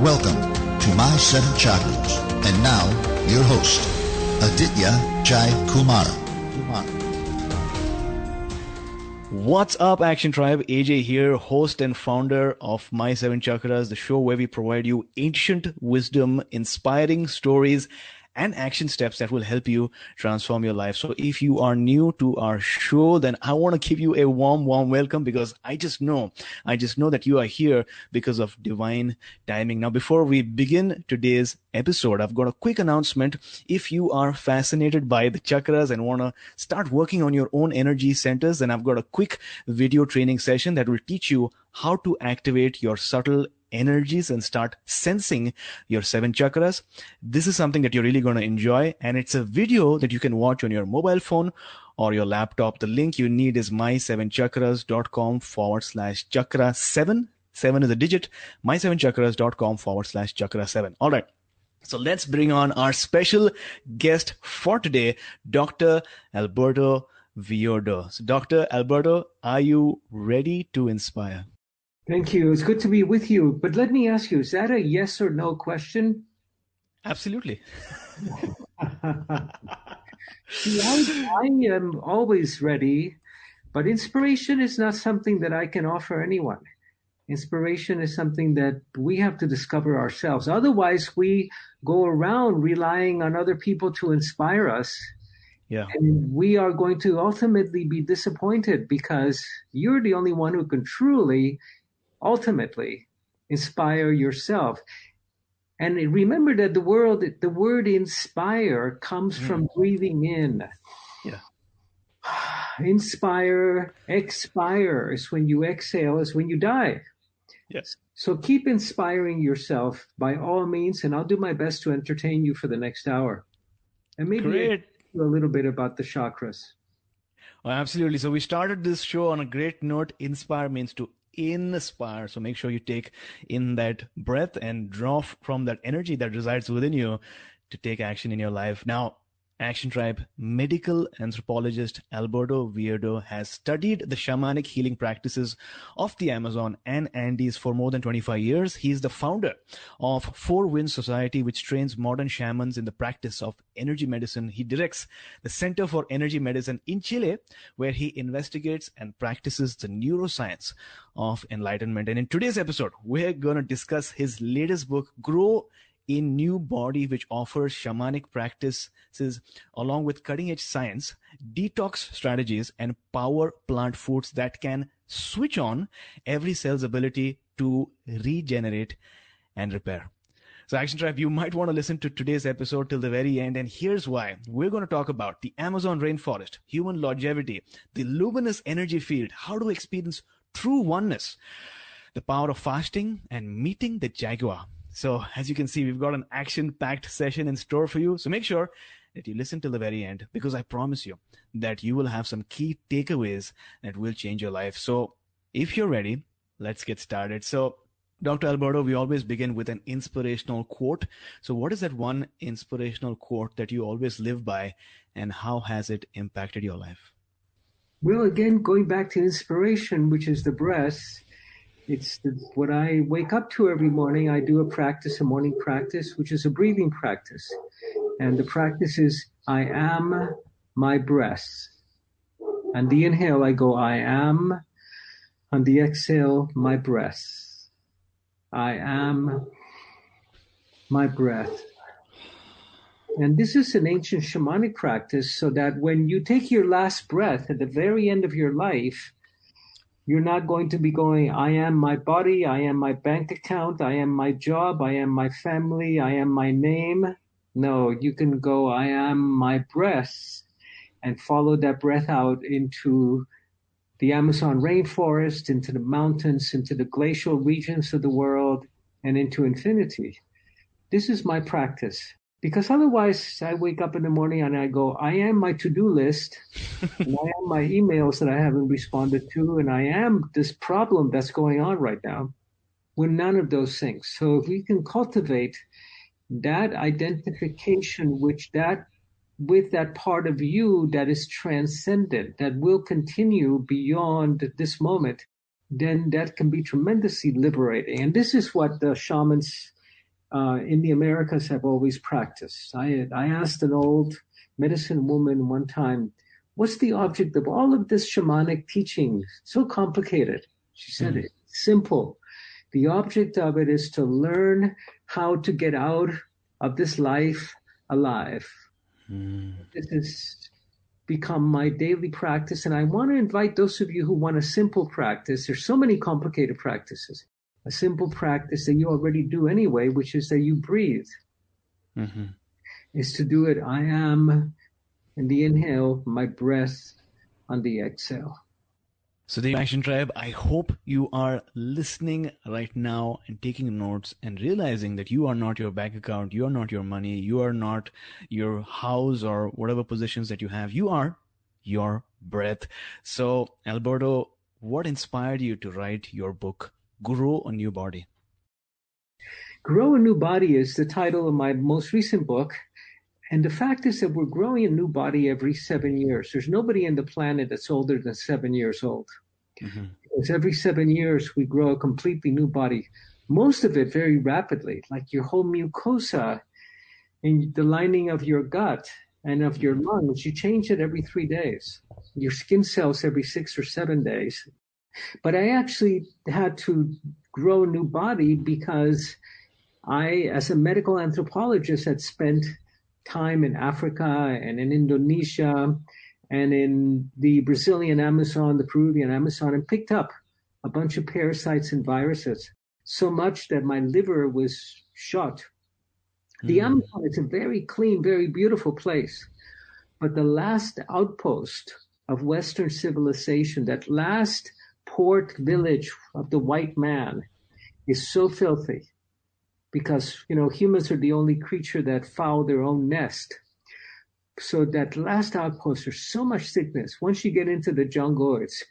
Welcome to My Seven Chakras. And now, your host, Aditya Jai Kumar. What's up, Action Tribe? AJ here, host and founder of My Seven Chakras, the show where we provide you ancient wisdom, inspiring stories, and action steps that will help you transform your life. So if you are new to our show, then I want to give you a warm, warm welcome because I just know, I just know that you are here because of divine timing. Now, before we begin today's episode, I've got a quick announcement. If you are fascinated by the chakras and want to start working on your own energy centers, then I've got a quick video training session that will teach you how to activate your subtle energies and start sensing your seven chakras. This is something that you're really going to enjoy. And it's a video that you can watch on your mobile phone or your laptop. The link you need is my7chakras.com forward slash chakra seven. Seven is a digit. My7chakras.com forward slash chakra seven. All right. So let's bring on our special guest for today, Dr. Alberto Villoldo. So Dr. Alberto, are you ready to inspire? Thank you. It's good to be with you. But let me ask you, is that a yes or no question? Absolutely. See, I, I am always ready, but inspiration is not something that I can offer anyone. Inspiration is something that we have to discover ourselves. Otherwise, we go around relying on other people to inspire us. Yeah. And we are going to ultimately be disappointed because you're the only one who can truly ultimately inspire yourself. And remember that the world, the word inspire comes mm. from breathing in. Yeah. Inspire, expire is when you exhale, is when you die. Yes. So keep inspiring yourself by all means, and I'll do my best to entertain you for the next hour. And maybe Great. a little bit about the chakras. Well, absolutely. So we started this show on a great note. Inspire means to inspire. So make sure you take in that breath and draw from that energy that resides within you to take action in your life. Now, Action Tribe medical anthropologist Alberto Villoldo has studied the shamanic healing practices of the Amazon and Andes for more than 25 years. He is the founder of Four Winds Society, which trains modern shamans in the practice of energy medicine. He directs the Center for Energy Medicine in Chile, where he investigates and practices the neuroscience of enlightenment. And in today's episode, we're going to discuss his latest book, Grow a new body which offers shamanic practices along with cutting edge science, detox strategies, and power plant foods that can switch on every cell's ability to regenerate and repair. So, Action Tribe, you might want to listen to today's episode till the very end. And here's why. We're going to talk about the Amazon rainforest, human longevity, the luminous energy field, how to experience true oneness, the power of fasting, and meeting the jaguar. So, as you can see, we've got an action packed session in store for you. So, make sure that you listen till the very end because I promise you that you will have some key takeaways that will change your life. So, if you're ready, let's get started. So, Dr. Alberto, we always begin with an inspirational quote. So, what is that one inspirational quote that you always live by, and how has it impacted your life? Well, again, going back to inspiration, which is the breath, it's what I wake up to every morning. I do a practice, a morning practice, which is a breathing practice. And the practice is I am my breath. And the inhale, I go, I am. On the exhale, my breath. I am my breath. And this is an ancient shamanic practice so that when you take your last breath at the very end of your life, you're not going to be going, I am my body, I am my bank account, I am my job, I am my family, I am my name. No, you can go, I am my breath and follow that breath out into the Amazon rainforest, into the mountains, into the glacial regions of the world, and into infinity. This is my practice. Because otherwise, I wake up in the morning and I go, I am my to do list, and I am my emails that I haven't responded to, and I am this problem that's going on right now. We're none of those things. So if we can cultivate that identification, which that with that part of you that is transcendent, that will continue beyond this moment, then that can be tremendously liberating. And this is what the shamans uh, in the Americas have always practiced. I, I asked an old medicine woman one time, What's the object of all of this shamanic teaching? So complicated. She said, mm. It's simple. The object of it is to learn how to get out of this life alive. Mm. This has become my daily practice. And I want to invite those of you who want a simple practice. There's so many complicated practices. A simple practice that you already do anyway, which is that you breathe, mm-hmm. is to do it. I am in the inhale, my breath on the exhale. So, the Action Tribe, I hope you are listening right now and taking notes and realizing that you are not your bank account, you are not your money, you are not your house or whatever positions that you have. You are your breath. So, Alberto, what inspired you to write your book, Grow a New Body? Grow a New Body is the title of my most recent book. And the fact is that we're growing a new body every seven years. There's nobody on the planet that's older than seven years old. Mm-hmm. Because every seven years we grow a completely new body, most of it very rapidly, like your whole mucosa and the lining of your gut and of your lungs. You change it every three days. Your skin cells every six or seven days. But I actually had to grow a new body because I, as a medical anthropologist, had spent time in Africa and in Indonesia and in the Brazilian Amazon, the Peruvian Amazon, and picked up a bunch of parasites and viruses, so much that my liver was shot. The mm. Amazon is a very clean, very beautiful place. But the last outpost of Western civilization, that last port village of the white man, is so filthy because, you know, humans are the only creature that foul their own nest so that last outpost, there's so much sickness. Once you get into the jungle, it's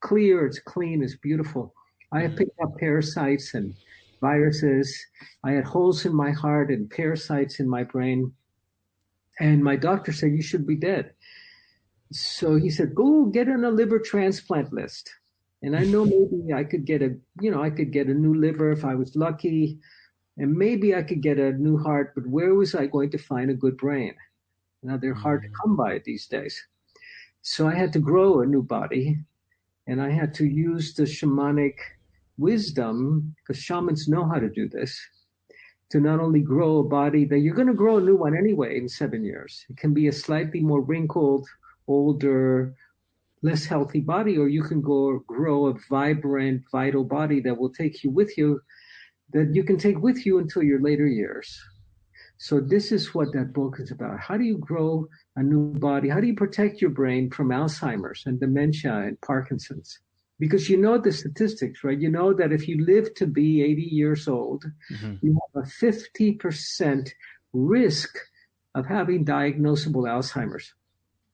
clear, it's clean, it's beautiful. I had mm. picked up parasites and viruses. I had holes in my heart and parasites in my brain. And my doctor said, You should be dead. So he said, Go get on a liver transplant list. And I know maybe I could get a, you know, I could get a new liver if I was lucky. And maybe I could get a new heart, but where was I going to find a good brain? Now they're hard to mm. come by these days. So I had to grow a new body and I had to use the shamanic wisdom, because shamans know how to do this, to not only grow a body that you're going to grow a new one anyway in seven years. It can be a slightly more wrinkled, older, less healthy body, or you can go grow a vibrant, vital body that will take you with you that you can take with you until your later years. So this is what that book is about. How do you grow a new body? How do you protect your brain from Alzheimer's and dementia and Parkinson's? Because you know the statistics, right? You know that if you live to be 80 years old, mm-hmm. you have a 50% risk of having diagnosable Alzheimer's.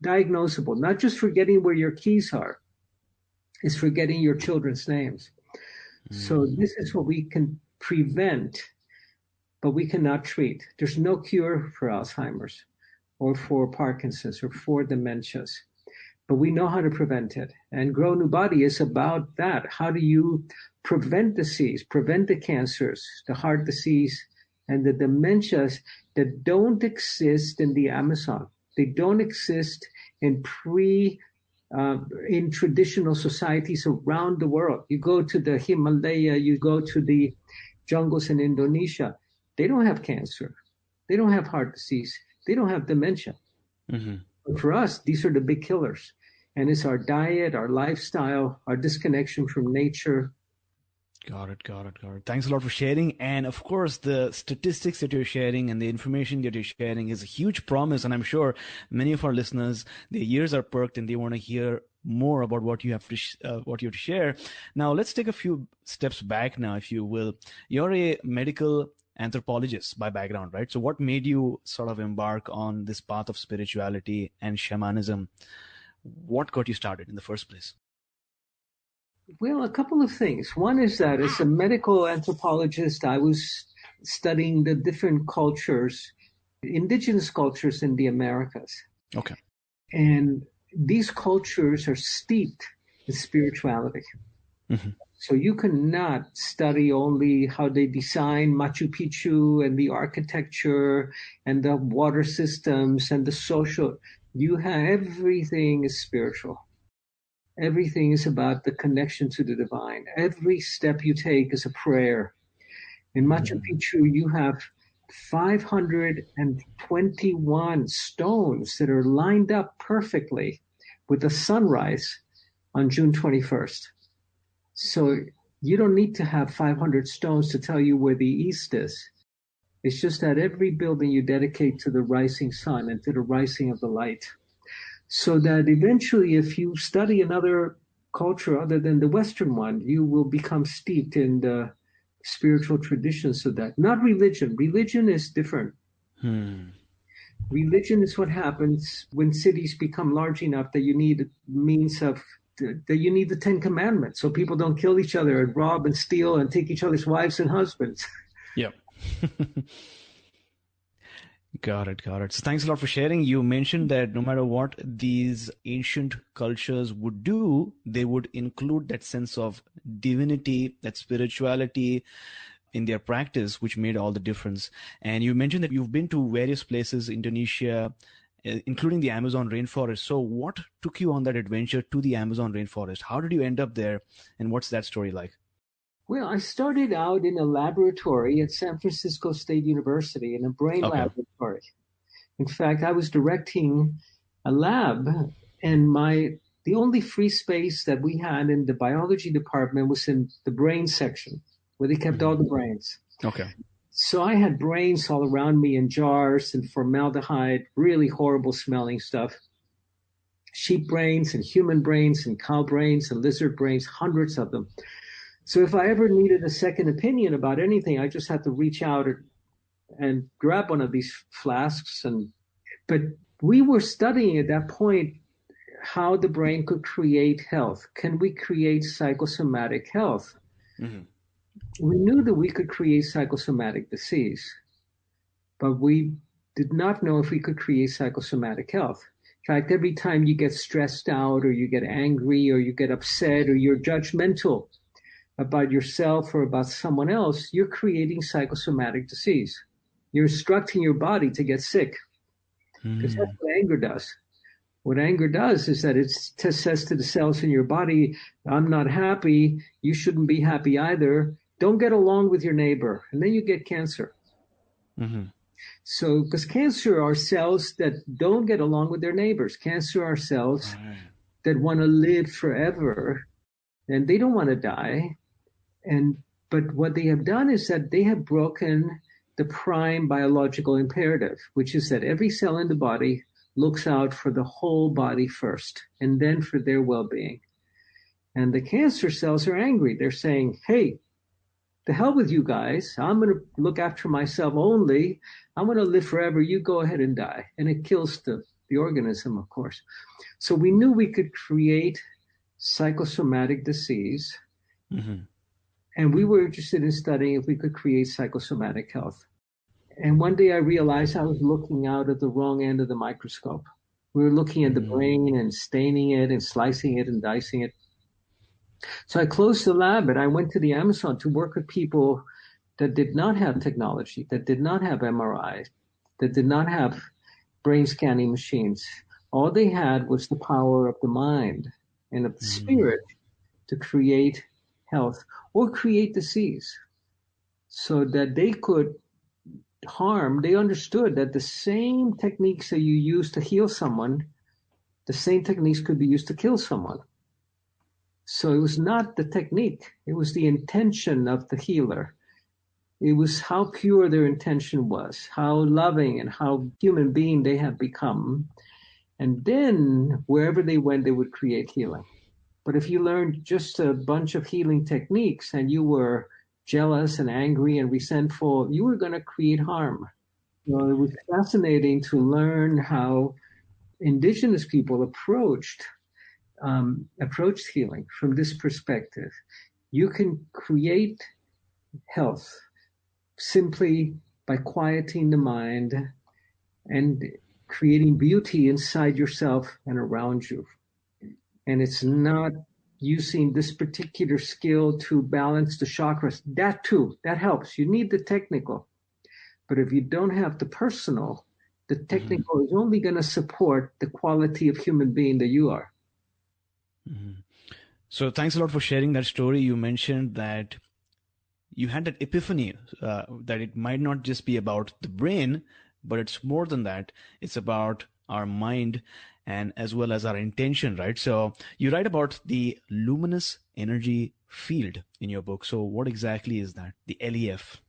Diagnosable, not just forgetting where your keys are, is forgetting your children's names. Mm-hmm. So this is what we can prevent but we cannot treat. There's no cure for Alzheimer's or for Parkinson's or for dementias, but we know how to prevent it. And Grow New Body is about that. How do you prevent disease, prevent the cancers, the heart disease, and the dementias that don't exist in the Amazon? They don't exist in pre uh, in traditional societies around the world. You go to the Himalaya, you go to the jungles in Indonesia. They don't have cancer. They don't have heart disease. They don't have dementia. Mm-hmm. But for us, these are the big killers. And it's our diet, our lifestyle, our disconnection from nature. Got it, got it, got it. Thanks a lot for sharing. And of course, the statistics that you're sharing and the information that you're sharing is a huge promise. And I'm sure many of our listeners, their ears are perked and they want to hear more about what you have to sh- uh, what you have to share. Now, let's take a few steps back now, if you will. You're a medical anthropologist by background, right? So what made you sort of embark on this path of spirituality and shamanism? What got you started in the first place? Well, a couple of things. One is that as a medical anthropologist, I was studying the different cultures, indigenous cultures in the Americas. Okay. And these cultures are steeped in spirituality. Mm-hmm. So you cannot study only how they design Machu Picchu and the architecture and the water systems and the social. You have everything is spiritual. Everything is about the connection to the divine. Every step you take is a prayer. In Machu mm-hmm. Picchu, you have 521 stones that are lined up perfectly with the sunrise on June 21st. So you don't need to have 500 stones to tell you where the east is. It's just that every building you dedicate to the rising sun and to the rising of the light. So that eventually, if you study another culture other than the Western one, you will become steeped in the spiritual traditions of that. Not religion. Religion is different. Hmm. Religion is what happens when cities become large enough that you need means of that you need the Ten Commandments so people don't kill each other and rob and steal and take each other's wives and husbands. Yep. got it, got it. So thanks a lot for sharing. You mentioned that no matter what these ancient cultures would do, they would include that sense of divinity, that spirituality in their practice, which made all the difference. And you mentioned that you've been to various places, Indonesia, uh, including the Amazon rainforest. So, what took you on that adventure to the Amazon rainforest? How did you end up there, and what's that story like? Well, I started out in a laboratory at San Francisco State University in a brain okay. laboratory. In fact, I was directing a lab, and my the only free space that we had in the biology department was in the brain section, where they kept mm-hmm. all the brains. Okay. So I had brains all around me in jars and formaldehyde, really horrible smelling stuff. Sheep brains and human brains and cow brains and lizard brains, hundreds of them. So if I ever needed a second opinion about anything, I just had to reach out and grab one of these flasks. And but we were studying at that point how the brain could create health. Can we create psychosomatic health? Mm-hmm we knew that we could create psychosomatic disease, but we did not know if we could create psychosomatic health. In fact, every time you get stressed out or you get angry or you get upset or you're judgmental about yourself or about someone else, you're creating psychosomatic disease. You're instructing your body to get sick because mm. that's what anger does. What anger does is that it says to the cells in your body, I'm not happy. You shouldn't be happy either don't get along with your neighbor, and then you get cancer. Mm-hmm. So, because cancer are cells that don't get along with their neighbors. Cancer are cells right. that want to live forever, and they don't want to die. And But what they have done is that they have broken the prime biological imperative, which is that every cell in the body looks out for the whole body first and then for their well being. And the cancer cells are angry. They're saying, hey, the hell with you guys. I'm going to look after myself only. I'm going to live forever. You go ahead and die. And it kills the, the organism, of course. So we knew we could create psychosomatic disease. Mm-hmm. And we were interested in studying if we could create psychosomatic health. And one day I realized I was looking out at the wrong end of the microscope. We were looking at the mm-hmm. brain and staining it and slicing it and dicing it. So I closed the lab and I went to the Amazon to work with people that did not have technology, that did not have MRI, that did not have brain scanning machines. All they had was the power of the mind and of the mm. spirit to create health or create disease so that they could harm. They understood that the same techniques that you use to heal someone, the same techniques could be used to kill someone. So it was not the technique, it was the intention of the healer. It was how pure their intention was, how loving and how human being they had become. And then wherever they went, they would create healing. But if you learned just a bunch of healing techniques and you were jealous and angry and resentful, you were going to create harm. it was fascinating to learn how indigenous people approached um, approached healing from this perspective. You can create health simply by quieting the mind and creating beauty inside yourself and around you. And it's not using this particular skill to balance the chakras. That too, that helps. You need the technical. But if you don't have the personal, the mm-hmm. technical mm-hmm. is only going to support the quality of human being that you are. Mm-hmm. So thanks a lot for sharing that story. You mentioned that you had that epiphany uh, that it might not just be about the brain, but it's more than that. It's about our mind and as well as our intention, right? So you write about the luminous energy field in your book. So what exactly is that? The LEF.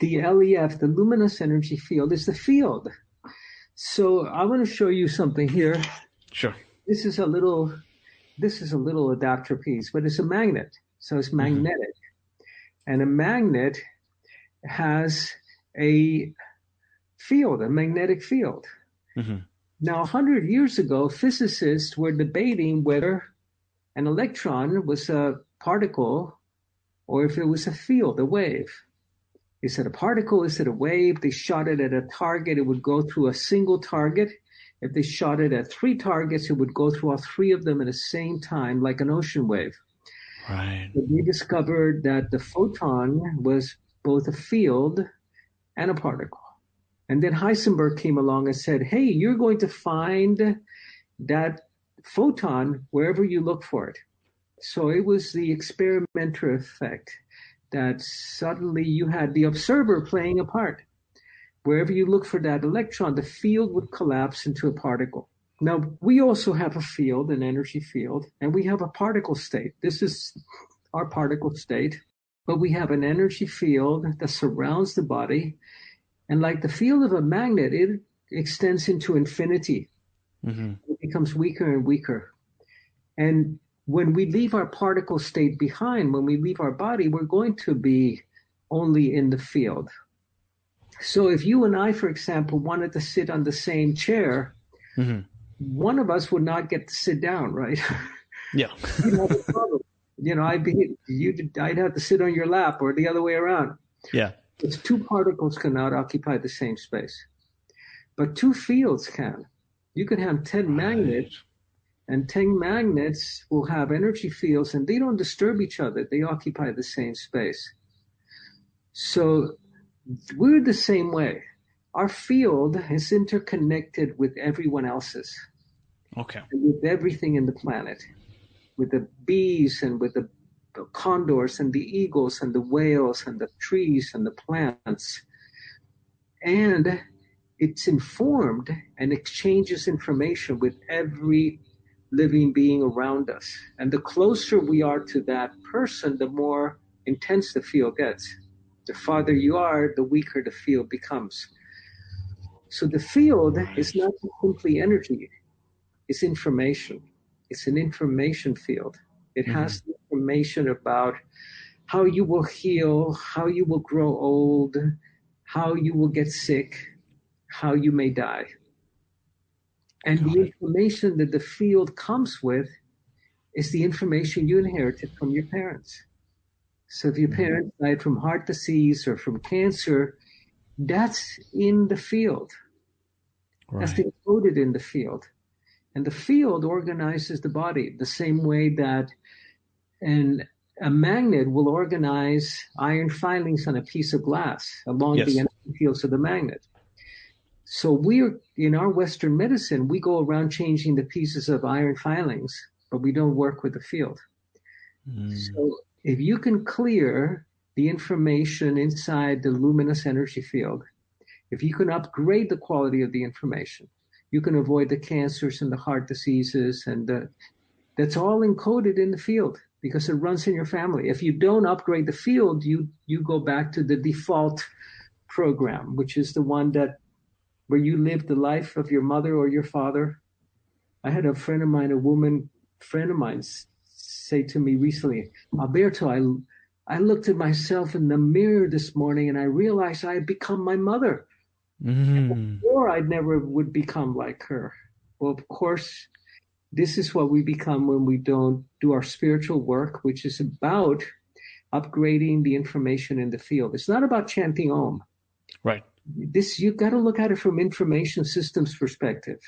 The LEF, the luminous energy field, is the field. So I want to show you something here. Sure. This is a little this is a little adapter piece, but it's a magnet. So it's mm-hmm. magnetic. Mm-hmm. And a magnet has a field, a magnetic field. Mm-hmm. Now, 100 years ago, physicists were debating whether an electron was a particle or if it was a field, a wave. Is it a particle? Is it a wave? They shot it at a target. It would go through a single target if they shot it at three targets, it would go through all three of them at the same time, like an ocean wave. Right. So they discovered that the photon was both a field and a particle. And then Heisenberg came along and said, Hey, you're going to find that photon wherever you look for it. So it was the experimenter effect that suddenly you had the observer playing a part wherever you look for that electron, the field would collapse into a particle. Now, we also have a field, an energy field, and we have a particle state. This is our particle state, but we have an energy field that surrounds the body. And like the field of a magnet, it extends into infinity. Mm-hmm. It becomes weaker and weaker. And when we leave our particle state behind, when we leave our body, we're going to be only in the field. So if you and I, for example, wanted to sit on the same chair, mm-hmm. one of us would not get to sit down, right? Yeah. you know, I'd be you. I'd have to sit on your lap, or the other way around. Yeah. It's two particles cannot occupy the same space, but two fields can. You can have ten right. magnets, and ten magnets will have energy fields, and they don't disturb each other. They occupy the same space. So we're the same way. Our field is interconnected with everyone else's. Okay. With everything in the planet, with the bees and with the, the condors and the eagles and the whales and the trees and the plants. And it's informed and exchanges information with every living being around us. And the closer we are to that person, the more intense the field gets. The farther you are, the weaker the field becomes. So the field is not simply energy, it's information. It's an information field. It mm-hmm. has information about how you will heal, how you will grow old, how you will get sick, how you may die. And the information that the field comes with is the information you inherited from your parents. So if your mm-hmm. parents died from heart disease or from cancer, that's in the field. Right. That's encoded in the field. And the field organizes the body the same way that an, a magnet will organize iron filings on a piece of glass along yes. the energy fields of the magnet. So we're in our Western medicine, we go around changing the pieces of iron filings, but we don't work with the field. Mm. So if you can clear the information inside the luminous energy field, if you can upgrade the quality of the information, you can avoid the cancers and the heart diseases and the, that's all encoded in the field because it runs in your family. If you don't upgrade the field, you you go back to the default program, which is the one that where you live the life of your mother or your father. I had a friend of mine, a woman friend of mine, say to me recently, Alberto, I I looked at myself in the mirror this morning and I realized I had become my mother. Mm. Before I never would become like her. Well, of course, this is what we become when we don't do our spiritual work, which is about upgrading the information in the field. It's not about chanting Om. Right. This you've got to look at it from information systems perspective.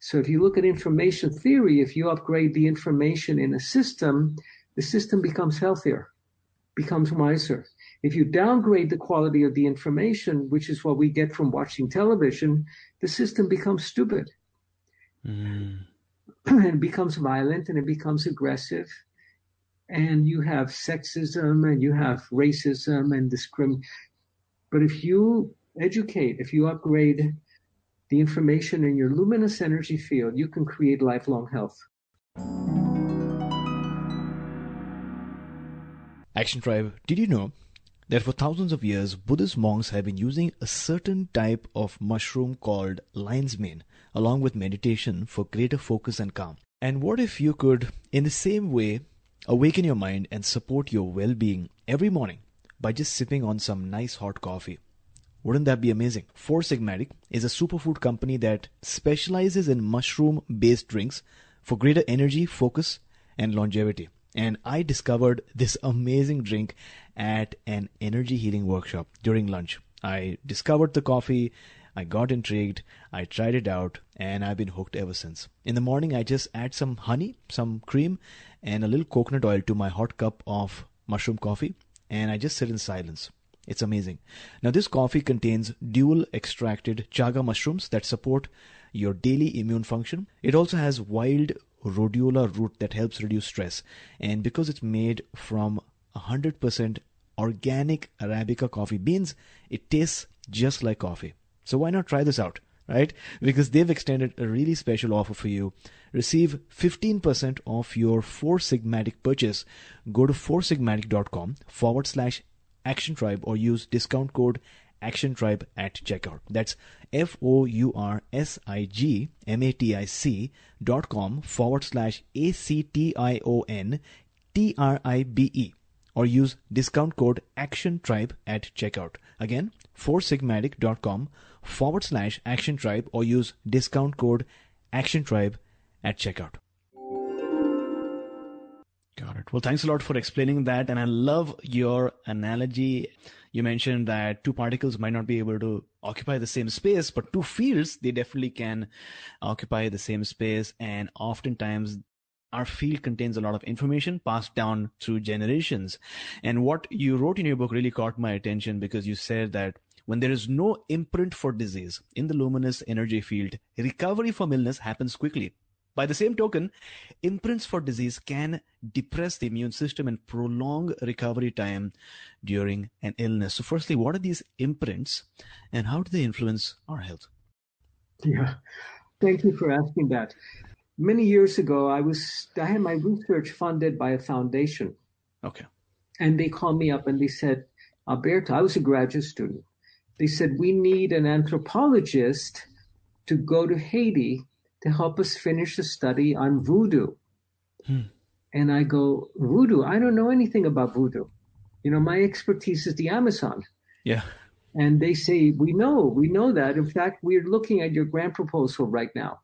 So if you look at information theory, if you upgrade the information in a system, the system becomes healthier, becomes wiser. If you downgrade the quality of the information, which is what we get from watching television, the system becomes stupid. Mm. and becomes violent and it becomes aggressive. And you have sexism and you have racism and discrimination. But if you educate, if you upgrade the information in your luminous energy field, you can create lifelong health. Action Tribe, did you know that for thousands of years, Buddhist monks have been using a certain type of mushroom called lion's mane, along with meditation for greater focus and calm. And what if you could, in the same way, awaken your mind and support your well being every morning by just sipping on some nice hot coffee? Wouldn't that be amazing? Four Sigmatic is a superfood company that specializes in mushroom based drinks for greater energy, focus, and longevity. And I discovered this amazing drink at an energy healing workshop during lunch. I discovered the coffee, I got intrigued, I tried it out, and I've been hooked ever since. In the morning, I just add some honey, some cream, and a little coconut oil to my hot cup of mushroom coffee, and I just sit in silence. It's amazing. Now, this coffee contains dual extracted chaga mushrooms that support your daily immune function. It also has wild rhodiola root that helps reduce stress. And because it's made from 100% organic Arabica coffee beans, it tastes just like coffee. So why not try this out, right? Because they've extended a really special offer for you. Receive 15% off your Four Sigmatic purchase. Go to foursigmatic.com forward slash action tribe or use discount code action tribe at checkout. That's F O U R S I G M A T I C dot com forward slash A C T I O N T R I B E or use discount code action tribe at checkout. Again, foursigmatic.com forward slash action tribe or use discount code action tribe at checkout. Got it. Well, thanks a lot for explaining that. And I love your analogy. You mentioned that two particles might not be able to occupy the same space, but two fields, they definitely can occupy the same space. And oftentimes our field contains a lot of information passed down through generations. And what you wrote in your book really caught my attention because you said that when there is no imprint for disease in the luminous energy field, recovery from illness happens quickly. By the same token, imprints for disease can depress the immune system and prolong recovery time during an illness. So, firstly, what are these imprints and how do they influence our health? Yeah, thank you for asking that. Many years ago, I was I had my research funded by a foundation. Okay. And they called me up and they said, Alberto, I was a graduate student. They said, we need an anthropologist to go to Haiti to help us finish a study on voodoo. Hmm. And I go, voodoo? I don't know anything about voodoo. You know, my expertise is the Amazon. Yeah. And they say, we know, we know that. In fact, we're looking at your grant proposal right now.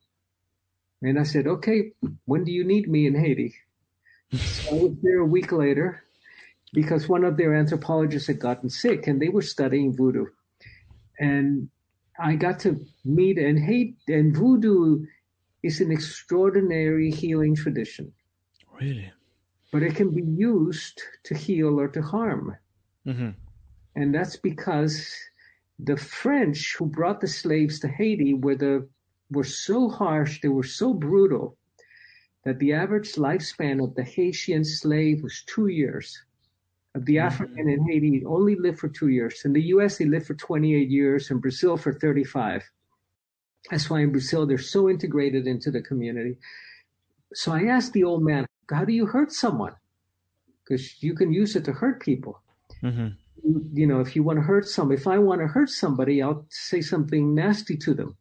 And I said, okay, when do you need me in Haiti? so I was there a week later because one of their anthropologists had gotten sick and they were studying voodoo. And I got to meet and hate, and voodoo is an extraordinary healing tradition. Really? But it can be used to heal or to harm. Mm-hmm. And that's because the French who brought the slaves to Haiti were the were so harsh, they were so brutal that the average lifespan of the Haitian slave was two years. The mm-hmm. African in Haiti only lived for two years. In the US, they lived for 28 years. In Brazil, for 35. That's why in Brazil, they're so integrated into the community. So I asked the old man, how do you hurt someone? Because you can use it to hurt people. Mm-hmm. You, you know, if you want to hurt some, if I want to hurt somebody, I'll say something nasty to them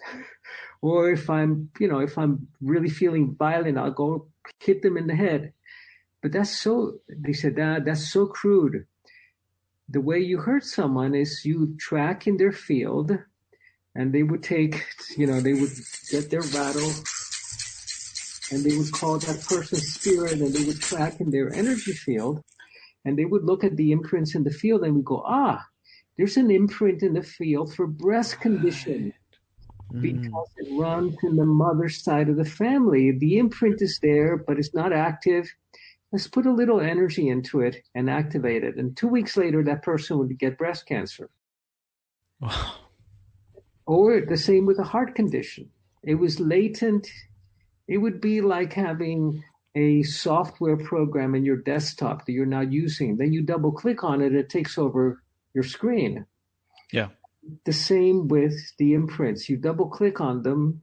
or if I'm, you know, if I'm really feeling violent, I'll go hit them in the head. But that's so, they said, that that's so crude. The way you hurt someone is you track in their field and they would take, you know, they would get their rattle and they would call that person's spirit and they would track in their energy field and they would look at the imprints in the field and we go, ah, there's an imprint in the field for breast condition because it runs in the mother's side of the family. The imprint is there, but it's not active. Let's put a little energy into it and activate it. And two weeks later, that person would get breast cancer. Wow. Or the same with a heart condition. It was latent. It would be like having a software program in your desktop that you're not using. Then you double click on it, it takes over your screen. Yeah the same with the imprints. You double click on them,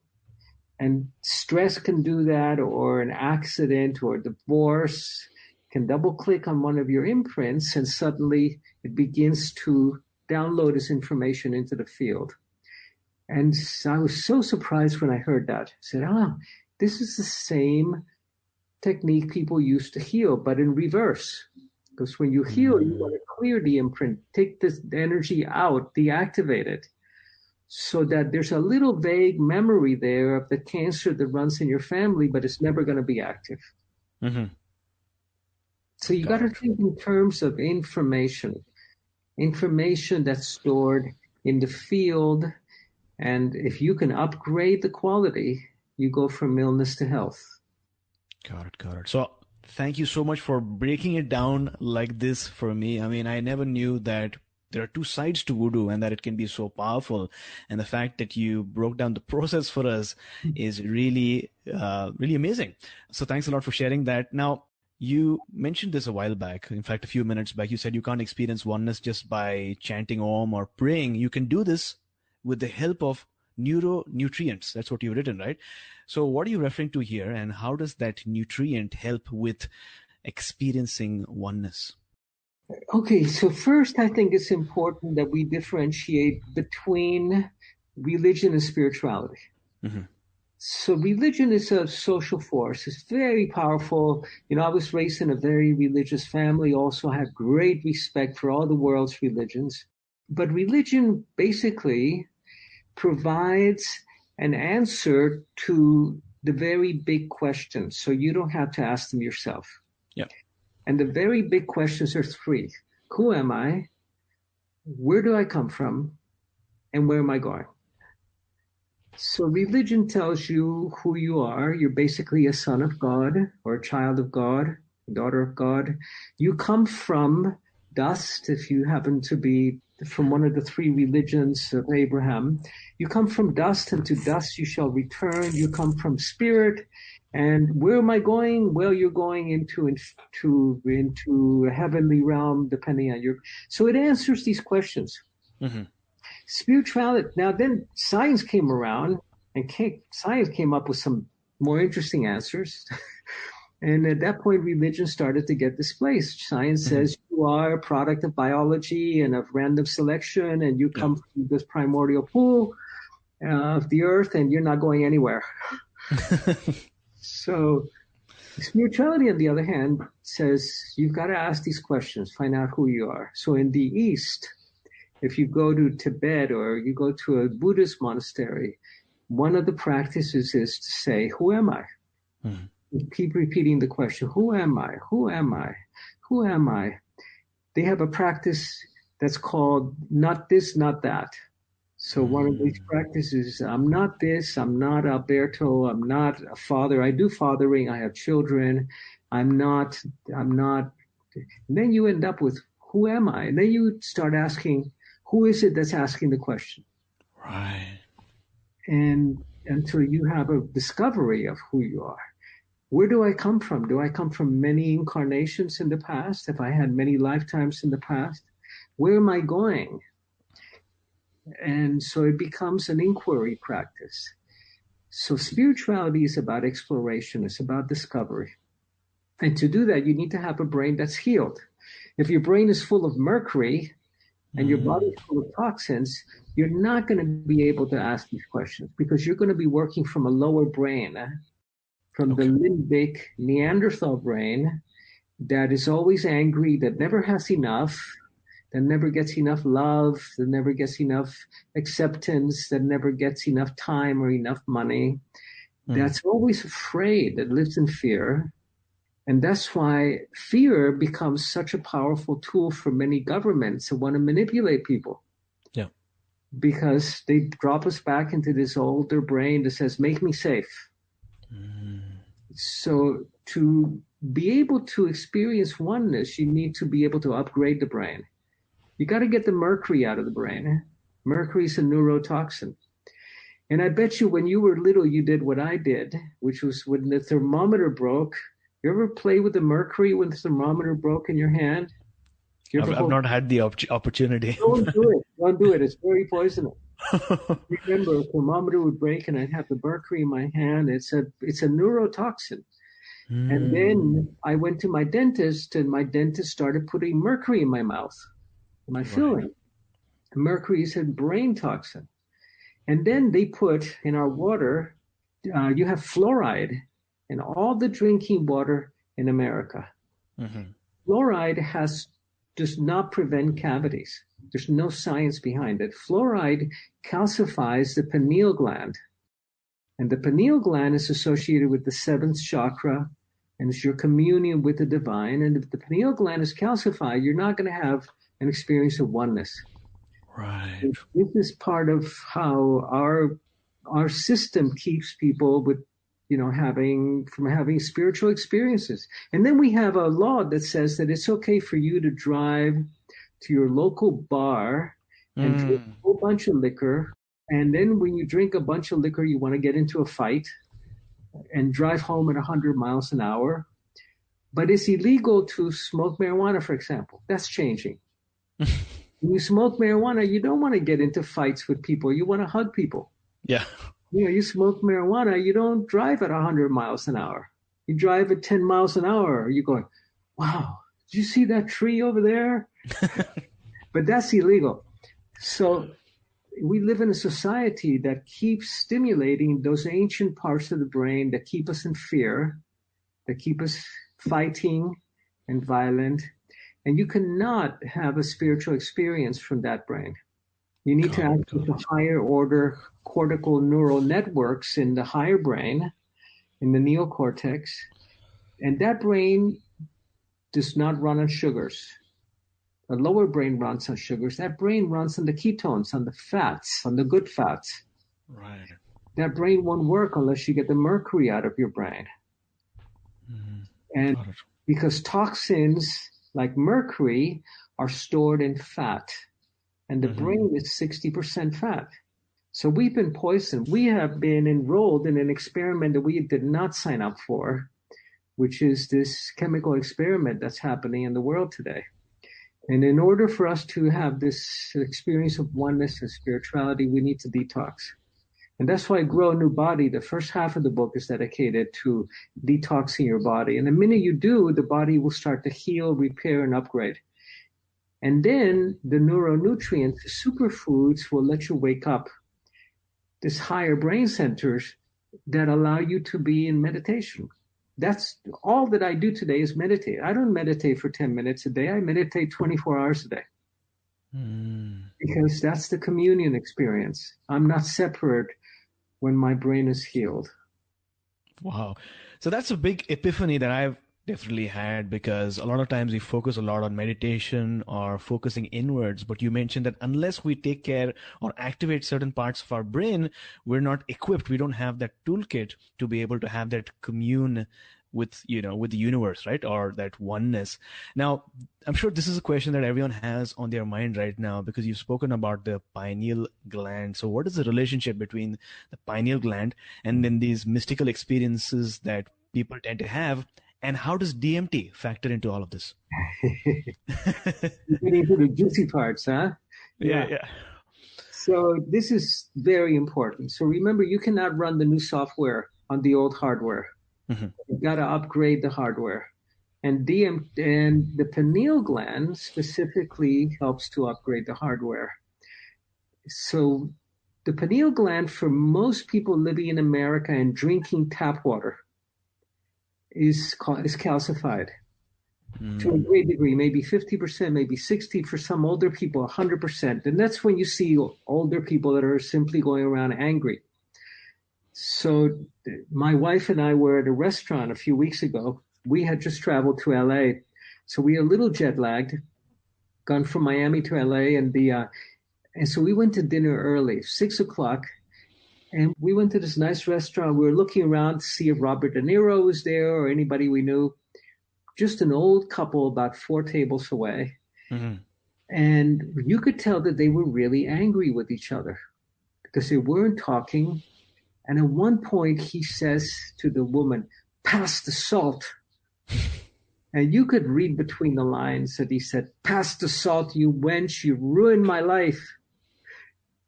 and stress can do that, or an accident or divorce can double click on one of your imprints, and suddenly it begins to download this information into the field. And I was so surprised when I heard that. I said, ah, this is the same technique people use to heal, but in reverse. Because when you heal, you want to clear the imprint, take this energy out, deactivate it, so that there's a little vague memory there of the cancer that runs in your family, but it's never going to be active. Mm-hmm. So you got to think in terms of information, information that's stored in the field. And if you can upgrade the quality, you go from illness to health. Got it, got it. So thank you so much for breaking it down like this for me. I mean, I never knew that there are two sides to voodoo and that it can be so powerful. And the fact that you broke down the process for us is really, uh, really amazing. So thanks a lot for sharing that. Now, you mentioned this a while back. In fact, a few minutes back, you said you can't experience oneness just by chanting Om or praying. You can do this with the help of neuronutrients. That's what you've written, right? So, what are you referring to here, and how does that nutrient help with experiencing oneness? Okay, so first, I think it's important that we differentiate between religion and spirituality. Mm-hmm. So, religion is a social force. It's very powerful. You know, I was raised in a very religious family, also have great respect for all the world's religions. But religion basically provides an answer to the very big questions. So you don't have to ask them yourself. Yeah. And the very big questions are three Who am I? Where do I come from? And where am I going? So religion tells you who you are. You're basically a son of God or a child of God, a daughter of God. You come from dust if you happen to be from one of the three religions of Abraham. You come from dust, and to dust you shall return. You come from spirit, and where am I going? Well, you're going into into into a heavenly realm, depending on your. So it answers these questions. Mm-hmm. Spirituality. Now, then science came around, and came, science came up with some more interesting answers. And at that point, religion started to get displaced. Science mm-hmm. says you are a product of biology and of random selection, and you come yeah. from this primordial pool uh, of the earth, and you're not going anywhere. so, spirituality, on the other hand, says you've got to ask these questions, find out who you are. So, in the East, if you go to Tibet or you go to a Buddhist monastery, one of the practices is to say, Who am I? Mm-hmm keep repeating the question, who am I? Who am I? Who am I? They have a practice that's called not this, not that. So one of these practices, I'm not this, I'm not Alberto, I'm not a father. I do fathering, I have children. I'm not, I'm not. And then you end up with who am I? And then you start asking, who is it that's asking the question? Right. And until you have a discovery of who you are where do I come from? Do I come from many incarnations in the past? Have I had many lifetimes in the past? Where am I going? And so it becomes an inquiry practice. So spirituality is about exploration, it's about discovery. And to do that, you need to have a brain that's healed. If your brain is full of mercury and your mm. body is full of toxins, you're not going to be able to ask these questions because you're going to be working from a lower brain from okay. the limbic Neanderthal brain that is always angry, that never has enough, that never gets enough love, that never gets enough acceptance, that never gets enough time or enough money, mm. that's always afraid, that lives in fear. And that's why fear becomes such a powerful tool for many governments that want to manipulate people. Yeah. Because they drop us back into this older brain that says, make me safe. Mm. So to be able to experience oneness, you need to be able to upgrade the brain. You got to get the mercury out of the brain. Mercury is a neurotoxin. And I bet you when you were little, you did what I did, which was when the thermometer broke. You ever play with the mercury when the thermometer broke in your hand? You I've, I've not had the op- opportunity. Don't do it. Don't do it. It's very poisonous. remember, a thermometer would break, and I'd have the mercury in my hand. It's a it's a neurotoxin. Mm. And hmm. then I went to my dentist, and my dentist started putting mercury in my mouth, my right. filling. Mercury is a brain toxin. And then they put in our water, uh, you have fluoride in all the drinking water in America. Mm-hmm. Fluoride has does not prevent cavities. There's no science behind it. Fluoride calcifies the pineal gland. And the pineal gland is associated with the seventh chakra and it's your communion with the divine. And if the pineal gland is calcified, you're not going to have an experience of oneness. Right. And this is part of how our our system keeps people with you know having from having spiritual experiences. And then we have a law that says that it's okay for you to drive to your local bar and mm. drink a whole bunch of liquor. And then when you drink a bunch of liquor, you want to get into a fight and drive home at 100 miles an hour. But it's illegal to smoke marijuana, for example. That's changing. when you smoke marijuana, you don't want to get into fights with people. You want to hug people. Yeah. You know, you smoke marijuana, you don't drive at 100 miles an hour. You drive at 10 miles an hour. You're going, wow, did you see that tree over there? but that's illegal. So we live in a society that keeps stimulating those ancient parts of the brain that keep us in fear, that keep us fighting and violent. And you cannot have a spiritual experience from that brain. You need to access the higher order cortical neural networks in the higher brain, in the neocortex. And that brain does not run on sugars. The lower brain runs on sugars. That brain runs on the ketones, on the fats, on the good fats. Right. That brain won't work unless you get the mercury out of your brain. Mm-hmm. And because toxins like mercury are stored in fat, and the mm-hmm. brain is 60% fat. So we've been poisoned. We have been enrolled in an experiment that we did not sign up for, which is this chemical experiment that's happening in the world today. And in order for us to have this experience of oneness and spirituality, we need to detox. And that's why Grow a New Body, the first half of the book is dedicated to detoxing your body. And the minute you do, the body will start to heal, repair, and upgrade. And then the neuronutrients, the superfoods will let you wake up this higher brain centers that allow you to be in meditation. That's all that I do today is meditate. I don't meditate for 10 minutes a day. I meditate 24 hours a day. Mm. Because that's the communion experience. I'm not separate when my brain is healed. Wow. So that's a big epiphany that I've definitely had because a lot of times we focus a lot on meditation or focusing inwards but you mentioned that unless we take care or activate certain parts of our brain we're not equipped we don't have that toolkit to be able to have that commune with you know with the universe right or that oneness now i'm sure this is a question that everyone has on their mind right now because you've spoken about the pineal gland so what is the relationship between the pineal gland and then these mystical experiences that people tend to have and how does DMT factor into all of this? Getting to the juicy parts, huh? Yeah, yeah. So this is very important. So remember, you cannot run the new software on the old hardware. Mm-hmm. You've got to upgrade the hardware. And DM and the pineal gland specifically helps to upgrade the hardware. So the pineal gland for most people living in America and drinking tap water is is calcified mm. to a great degree, maybe 50%, maybe 60 for some older people, 100%. And that's when you see older people that are simply going around angry. So my wife and I were at a restaurant a few weeks ago. We had just traveled to LA. So we were a little jet lagged, gone from Miami to LA and the, uh, and so we went to dinner early, six o'clock. And we went to this nice restaurant. We were looking around to see if Robert De Niro was there or anybody we knew. Just an old couple about four tables away. Mm-hmm. And you could tell that they were really angry with each other because they weren't talking. And at one point, he says to the woman, Pass the salt. and you could read between the lines that he said, Pass the salt, you wench, you ruined my life.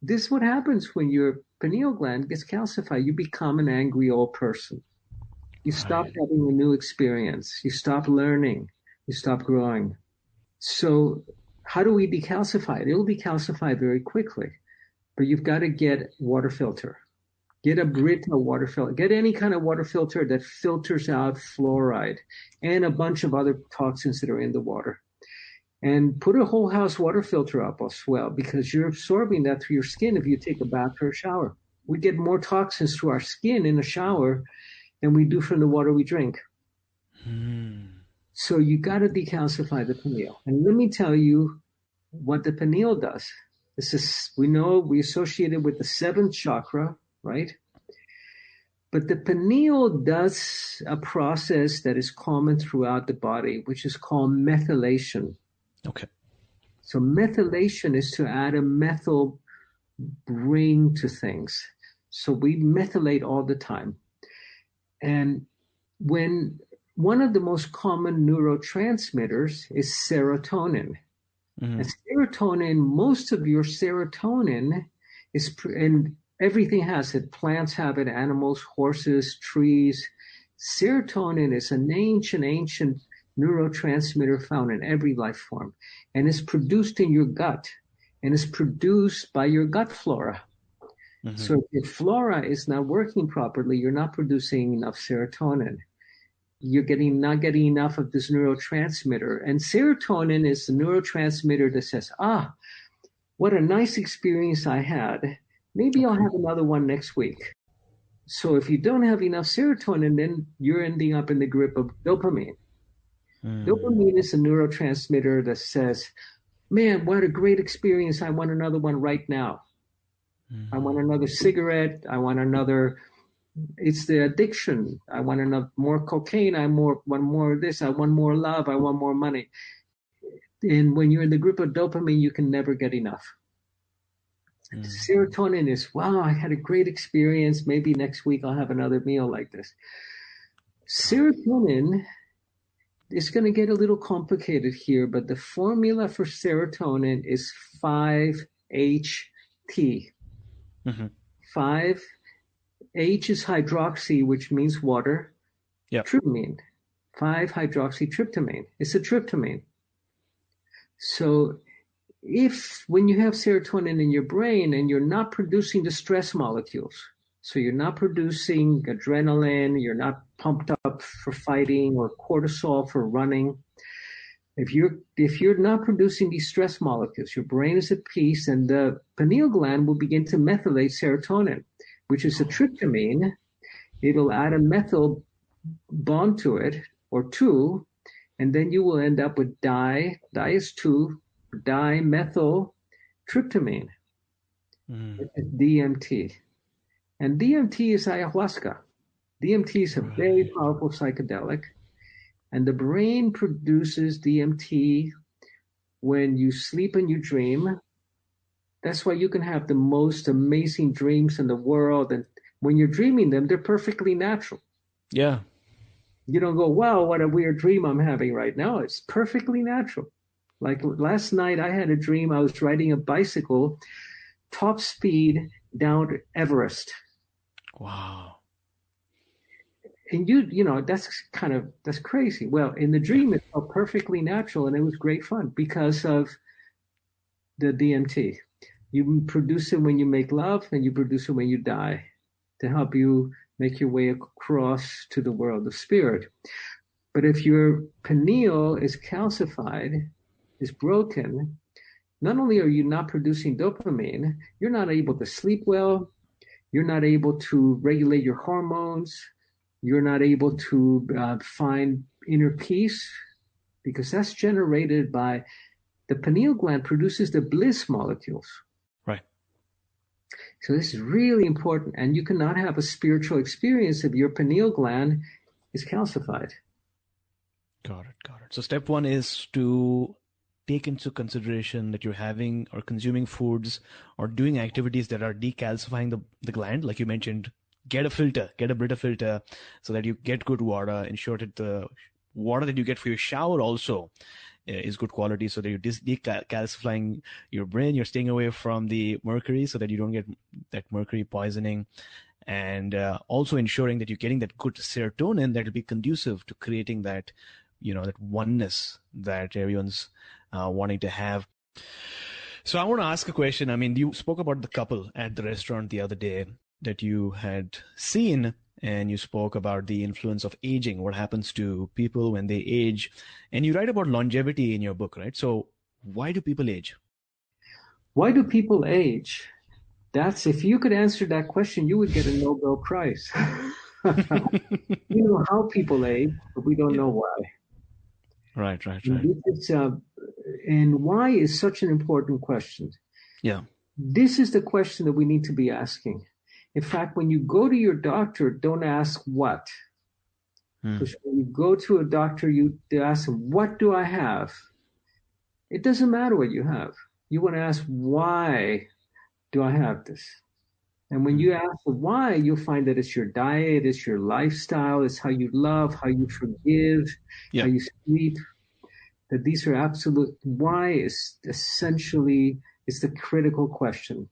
This is what happens when your pineal gland gets calcified. You become an angry old person. You stop right. having a new experience. You stop learning. You stop growing. So, how do we decalcify it? It'll decalcify very quickly, but you've got to get water filter. Get a Brita water filter. Get any kind of water filter that filters out fluoride and a bunch of other toxins that are in the water and put a whole house water filter up as well because you're absorbing that through your skin if you take a bath or a shower. We get more toxins through our skin in a shower than we do from the water we drink. Hmm. So you got to decalcify the pineal. And let me tell you what the pineal does. This is, we know we associate it with the seventh chakra, right? But the pineal does a process that is common throughout the body, which is called methylation. Okay. So methylation is to add a methyl ring to things. So we methylate all the time. And when one of the most common neurotransmitters is serotonin. Mm-hmm. And serotonin, most of your serotonin is, and everything has it. Plants have it, animals, horses, trees. Serotonin is an ancient, ancient neurotransmitter found in every life form and is produced in your gut and is produced by your gut flora. Mm-hmm. So if flora is not working properly, you're not producing enough serotonin. You're getting not getting enough of this neurotransmitter. And serotonin is the neurotransmitter that says, ah, what a nice experience I had. Maybe I'll have another one next week. So if you don't have enough serotonin, then you're ending up in the grip of dopamine. Mm. Dopamine is a neurotransmitter that says, man, what a great experience. I want another one right now. Mm. I want another cigarette. I want another. It's the addiction. I want another more cocaine. I more want more of this. I want more love. I want more money. And when you're in the grip of dopamine, you can never get enough. Mm. Serotonin is wow. I had a great experience. Maybe next week I'll have another meal like this. Serotonin is going to get a little complicated here, but the formula for serotonin is 5-HT. Mm-hmm. 5 H is hydroxy, which means water. Yeah. Tryptamine, 5-hydroxytryptamine. It's a tryptamine. So if when you have serotonin in your brain and you're not producing the stress molecules, so you're not producing adrenaline, you're not pumped up for fighting or cortisol for running. If you're if you're not producing these stress molecules, your brain is at peace, and the pineal gland will begin to methylate serotonin, which is a oh. tryptamine. It'll add a methyl bond to it or two, and then you will end up with di. Di is two dimethyl tryptamine, Mm. DMT. And DMT is ayahuasca. DMT is a very powerful psychedelic, and the brain produces DMT when you sleep and you dream. That's why you can have the most amazing dreams in the world. And when you're dreaming them, they're perfectly natural. Yeah. You don't go, wow, what a weird dream I'm having right now. It's perfectly natural. Like last night, I had a dream I was riding a bicycle, top speed down Everest. Wow. And you, you know, that's kind of, that's crazy. Well, in the dream, it felt perfectly natural and it was great fun because of the DMT. You produce it when you make love and you produce it when you die to help you make your way across to the world of spirit. But if your pineal is calcified, is broken, not only are you not producing dopamine, you're not able to sleep well, you're not able to regulate your hormones, you're not able to uh, find inner peace because that's generated by the pineal gland produces the bliss molecules. Right. So this is really important, and you cannot have a spiritual experience if your pineal gland is calcified. Got it. Got it. So step one is to take into consideration that you're having or consuming foods or doing activities that are decalcifying the, the gland, like you mentioned, get a filter, get a Brita filter so that you get good water, ensure that the water that you get for your shower also uh, is good quality so that you're decalcifying your brain, you're staying away from the mercury so that you don't get that mercury poisoning and uh, also ensuring that you're getting that good serotonin that will be conducive to creating that you know that oneness that everyone's uh, wanting to have. So i want to ask a question. I mean you spoke about the couple at the restaurant the other day that you had seen and you spoke about the influence of aging what happens to people when they age. And you write about longevity in your book right? So why do people age? Why do people age? That's if you could answer that question you would get a nobel prize. We know how people age but we don't know why Right, right, right. Is, uh, and why is such an important question? Yeah. This is the question that we need to be asking. In fact, when you go to your doctor, don't ask what. Hmm. Because when you go to a doctor, you ask them, What do I have? It doesn't matter what you have. You want to ask, Why do I have this? And when you ask why, you'll find that it's your diet, it's your lifestyle, it's how you love, how you forgive, yeah. how you sleep. That these are absolute. Why is essentially is the critical question.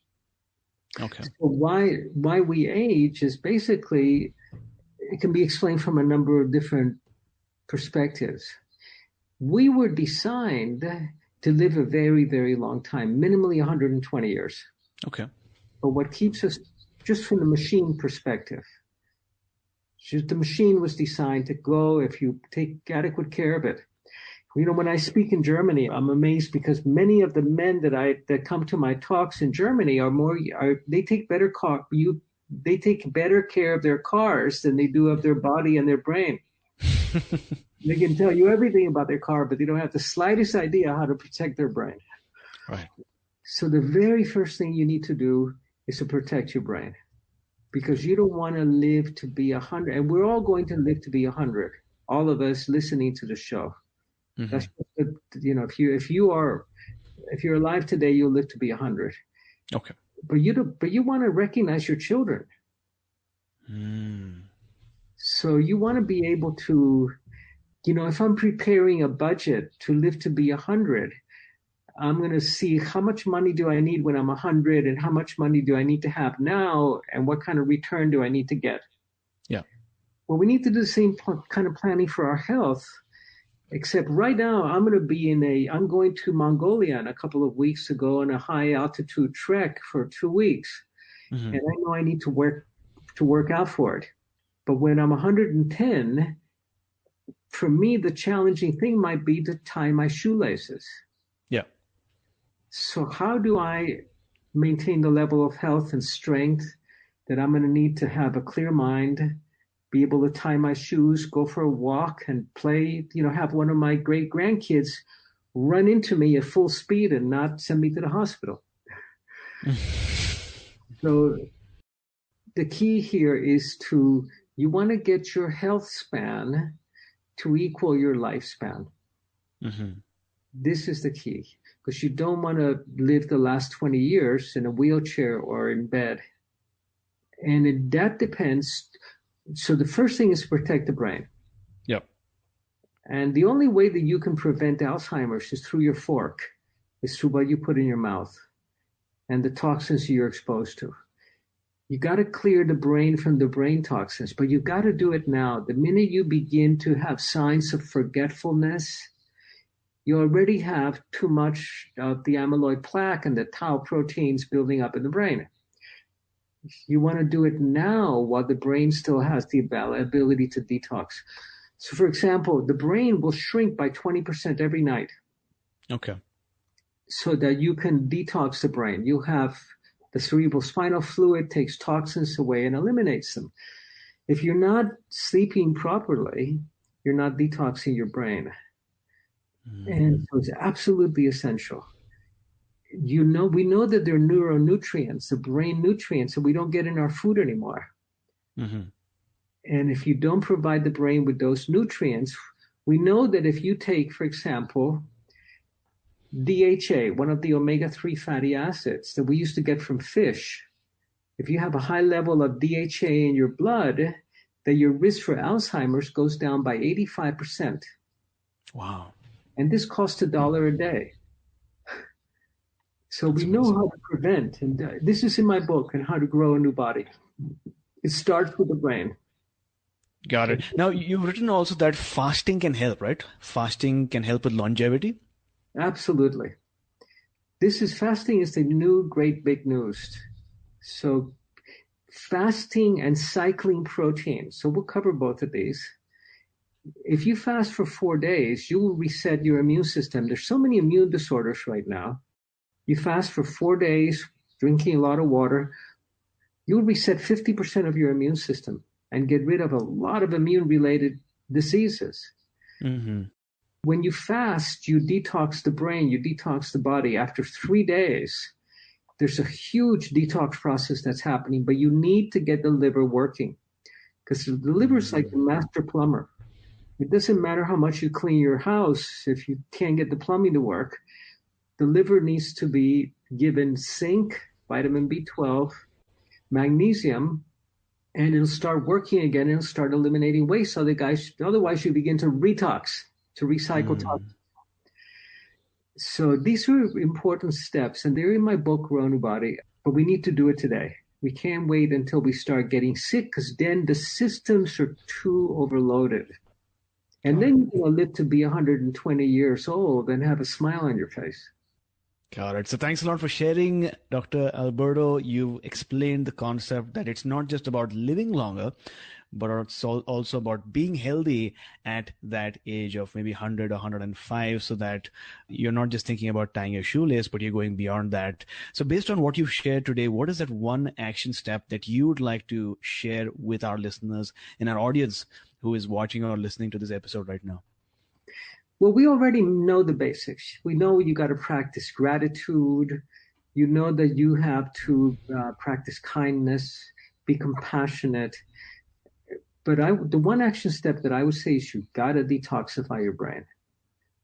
Okay. So why why we age is basically it can be explained from a number of different perspectives. We were designed to live a very very long time, minimally 120 years. Okay but what keeps us just from the machine perspective the machine was designed to go if you take adequate care of it. You know when i speak in germany i'm amazed because many of the men that i that come to my talks in germany are more are they take better car you they take better care of their cars than they do of their body and their brain. They can tell you everything about their car but they don't have the slightest idea how to protect their brain. Right. So the very first thing you need to do is to protect your brain because you don't want to live to be a hundred and we're all going to live to be a hundred all of us listening to the show. Mm-hmm. that's you know if you if you are if you're alive today you'll live to be a hundred. Okay. But you don't but you want to recognize your children. Mm. so you want to be able to you know if i'm preparing a budget to live to be a hundred I'm going to see how much money do I need when I'm 100 and how much money do I need to have now and what kind of return do I need to get. Yeah. Well, we need to do the same kind of planning for our health, except right now I'm going to be in a, I'm going to Mongolia in a couple of weeks to go on a high altitude trek for two weeks. Mm-hmm. And I know I need to work, to work out for it. But when I'm 110, for me, the challenging thing might be to tie my shoelaces. Yeah. So, how do I maintain the level of health and strength that I'm going to need to have a clear mind, be able to tie my shoes, go for a walk, and play? You know, have one of my great grandkids run into me at full speed and not send me to the hospital. so, the key here is to you want to get your health span to equal your lifespan. Mm-hmm. This is the key because you don't want to live the last 20 years in a wheelchair or in bed. And it, that depends. So the first thing is to protect the brain. Yep. And the only way that you can prevent Alzheimer's is through your fork, is through what you put in your mouth and the toxins you're exposed to. You got to clear the brain from the brain toxins, but you got to do it now. The minute you begin to have signs of forgetfulness, you already have too much of the amyloid plaque and the tau proteins building up in the brain. You want to do it now while the brain still has the ability to detox. So, for example, the brain will shrink by 20% every night. Okay. So that you can detox the brain. You have the cerebral spinal fluid takes toxins away and eliminates them. If you're not sleeping properly, you're not detoxing your brain. Mm. And so it's absolutely essential. You know, we know that there are neuronutrients, the brain nutrients that we don't get in our food anymore. Mm-hmm. And if you don't provide the brain with those nutrients, we know that if you take, for example, DHA, one of the omega 3 fatty acids that we used to get from fish, if you have a high level of DHA in your blood, that your risk for Alzheimer's goes down by 85%. Wow. And this costs a dollar a day. So That's we know how to prevent. And uh, this is in my book on how to grow a new body. It starts with the brain. Got it. Now, you've written also that fasting can help, right? Fasting can help with longevity. Absolutely. This is fasting is the new great big news. So fasting and cycling protein. So we'll cover both of these. If you fast for four days, you will reset your immune system. There's so many immune disorders right now. You fast for four days, drinking a lot of water, you'll reset 50% of your immune system and get rid of a lot of immune related diseases. Mm-hmm when you fast, you detox the brain, you detox the body. After three days, there's a huge detox process that's happening, but you need to get the liver working because the liver is like the master plumber. It doesn't matter how much you clean your house if you can't get the plumbing to work. The liver needs to be given zinc, vitamin B12, magnesium, and it'll start working again. It'll start eliminating waste. Otherwise, otherwise you begin to retox to recycle mm. toxins. So these are important steps, and they're in my book, Grow New Body, but we need to do it today. We can't wait until we start getting sick because then the systems are too overloaded. And then you're going to live to be 120 years old and have a smile on your face. Got it. So thanks a lot for sharing, Dr. Alberto. You've explained the concept that it's not just about living longer, but it's also about being healthy at that age of maybe 100 or 105 so that you're not just thinking about tying your shoelace, but you're going beyond that. So based on what you've shared today, what is that one action step that you would like to share with our listeners and our audience who is watching or listening to this episode right now? Well, we already know the basics. We know you got to practice gratitude. You know that you have to uh, practice kindness, be compassionate, but I, the one action step that I would say is you gotta detoxify your brain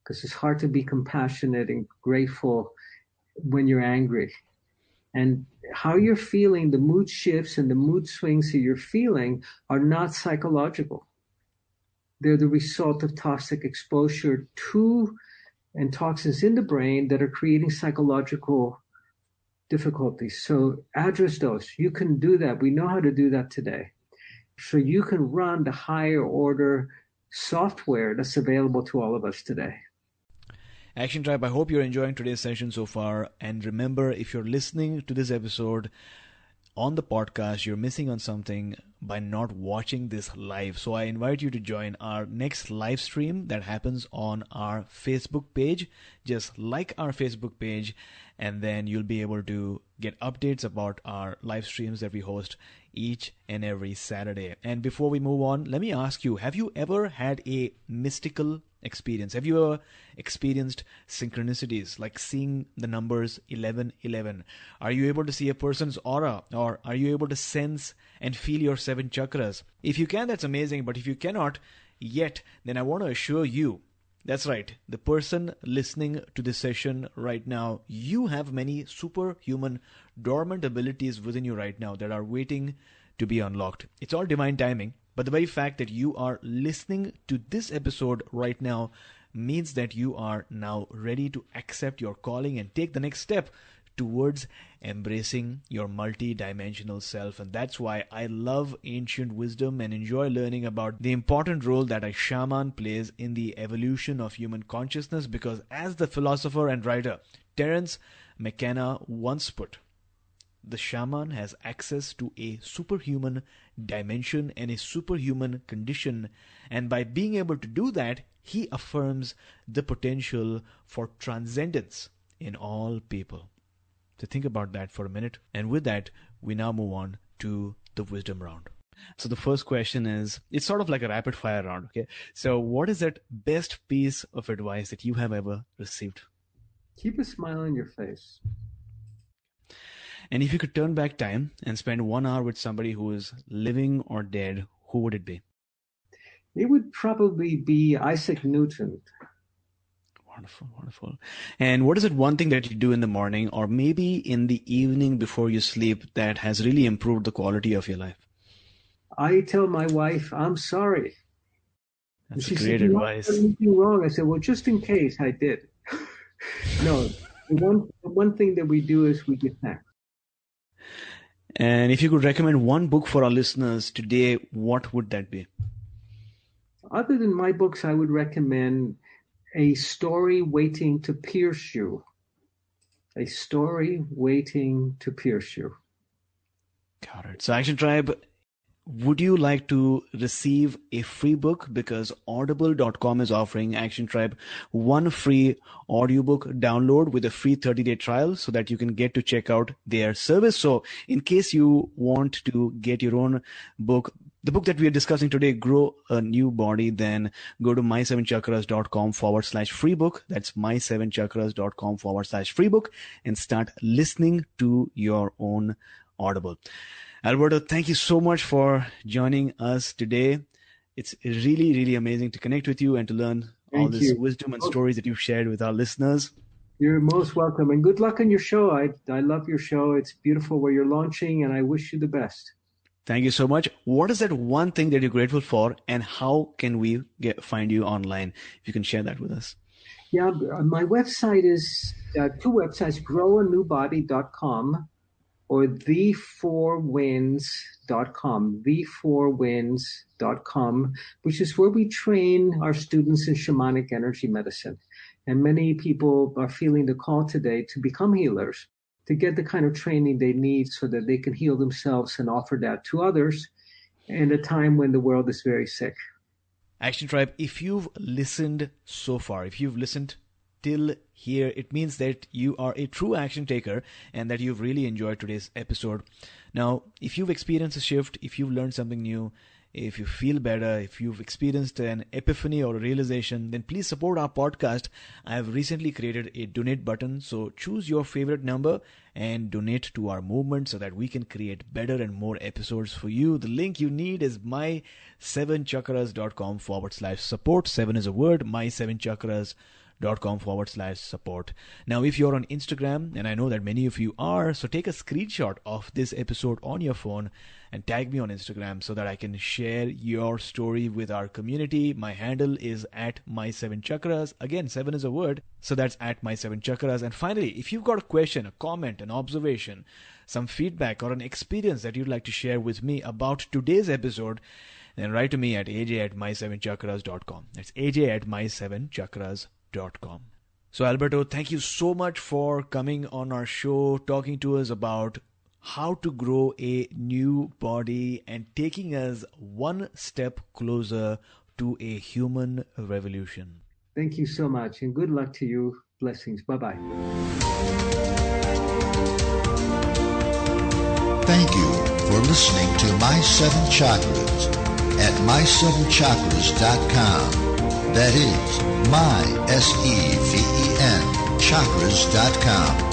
because it's hard to be compassionate and grateful when you're angry. And how you're feeling, the mood shifts and the mood swings that you're feeling are not psychological. They're the result of toxic exposure to and toxins in the brain that are creating psychological difficulties. So address those. You can do that. We know how to do that today. So you can run the higher order software that's available to all of us today. Action Tribe, I hope you're enjoying today's session so far. And remember, if you're listening to this episode on the podcast, you're missing on something by not watching this live. So I invite you to join our next live stream that happens on our Facebook page. Just like our Facebook page, and then you'll be able to get updates about our live streams that we host each and every Saturday. And before we move on, let me ask you have you ever had a mystical experience? Have you ever experienced synchronicities like seeing the numbers 1111? Are you able to see a person's aura or are you able to sense and feel your seven chakras? If you can, that's amazing. But if you cannot yet, then I want to assure you that's right. The person listening to this session right now, you have many superhuman dormant abilities within you right now that are waiting to be unlocked. It's all divine timing, but the very fact that you are listening to this episode right now means that you are now ready to accept your calling and take the next step towards embracing your multi-dimensional self. And that's why I love ancient wisdom and enjoy learning about the important role that a shaman plays in the evolution of human consciousness because as the philosopher and writer Terence McKenna once put the shaman has access to a superhuman dimension and a superhuman condition and by being able to do that he affirms the potential for transcendence in all people So think about that for a minute. And with that, we now move on to the wisdom round. So the first question is it's sort of like a rapid fire round, okay? So what is that best piece of advice that you have ever received? Keep a smile on your face. And if you could turn back time and spend one hour with somebody who is living or dead, who would it be? It would probably be Isaac Newton. Wonderful, wonderful. And what is it one thing that you do in the morning or maybe in the evening before you sleep that has really improved the quality of your life? I tell my wife, I'm sorry. That's she great said, advice. anything wrong? I said, well, just in case I did. no, the one, the one thing that we do is we give thanks. And if you could recommend one book for our listeners today, what would that be? Other than my books, I would recommend a story waiting to pierce you. A story waiting to pierce you. Got it. So, Action Tribe, would you like to receive a free book? Because audible.com is offering Action Tribe one free audiobook download with a free 30 day trial so that you can get to check out their service. So, in case you want to get your own book, the book that we are discussing today, Grow a New Body, then go to my7chakras.com forward slash free book. That's my7chakras.com forward slash free book and start listening to your own Audible. Alberto, thank you so much for joining us today. It's really, really amazing to connect with you and to learn thank all this you. wisdom and stories that you've shared with our listeners. You're most welcome and good luck on your show. I, I love your show. It's beautiful where you're launching and I wish you the best. Thank you so much. What is that one thing that you're grateful for, and how can we get find you online? If you can share that with us. Yeah, my website is uh, two websites: growanewbody.com or the4winds.com. The4winds.com, which is where we train our students in shamanic energy medicine. And many people are feeling the call today to become healers to get the kind of training they need so that they can heal themselves and offer that to others in a time when the world is very sick. Action Tribe, if you've listened so far, if you've listened till here, it means that you are a true action taker and that you've really enjoyed today's episode. Now, if you've experienced a shift, if you've learned something new, if you feel better, if you've experienced an epiphany or a realization, then please support our podcast. I have recently created a donate button, so choose your favorite number and donate to our movement so that we can create better and more episodes for you. The link you need is my7chakras.com forward slash support. Seven is a word, my7chakras.com com forward slash support. Now, if you're on Instagram, and I know that many of you are, so take a screenshot of this episode on your phone and tag me on Instagram so that I can share your story with our community. My handle is at my seven chakras. Again, seven is a word, so that's at my seven chakras. And finally, if you've got a question, a comment, an observation, some feedback, or an experience that you'd like to share with me about today's episode, then write to me at aj at my7chakras.com. That's aj at my7chakras.com. So, Alberto, thank you so much for coming on our show, talking to us about how to grow a new body and taking us one step closer to a human revolution. Thank you so much, and good luck to you. Blessings. Bye bye. Thank you for listening to My Seven Chakras at my7chakras.com. That is my, S-E-V-E-N, chakras.com.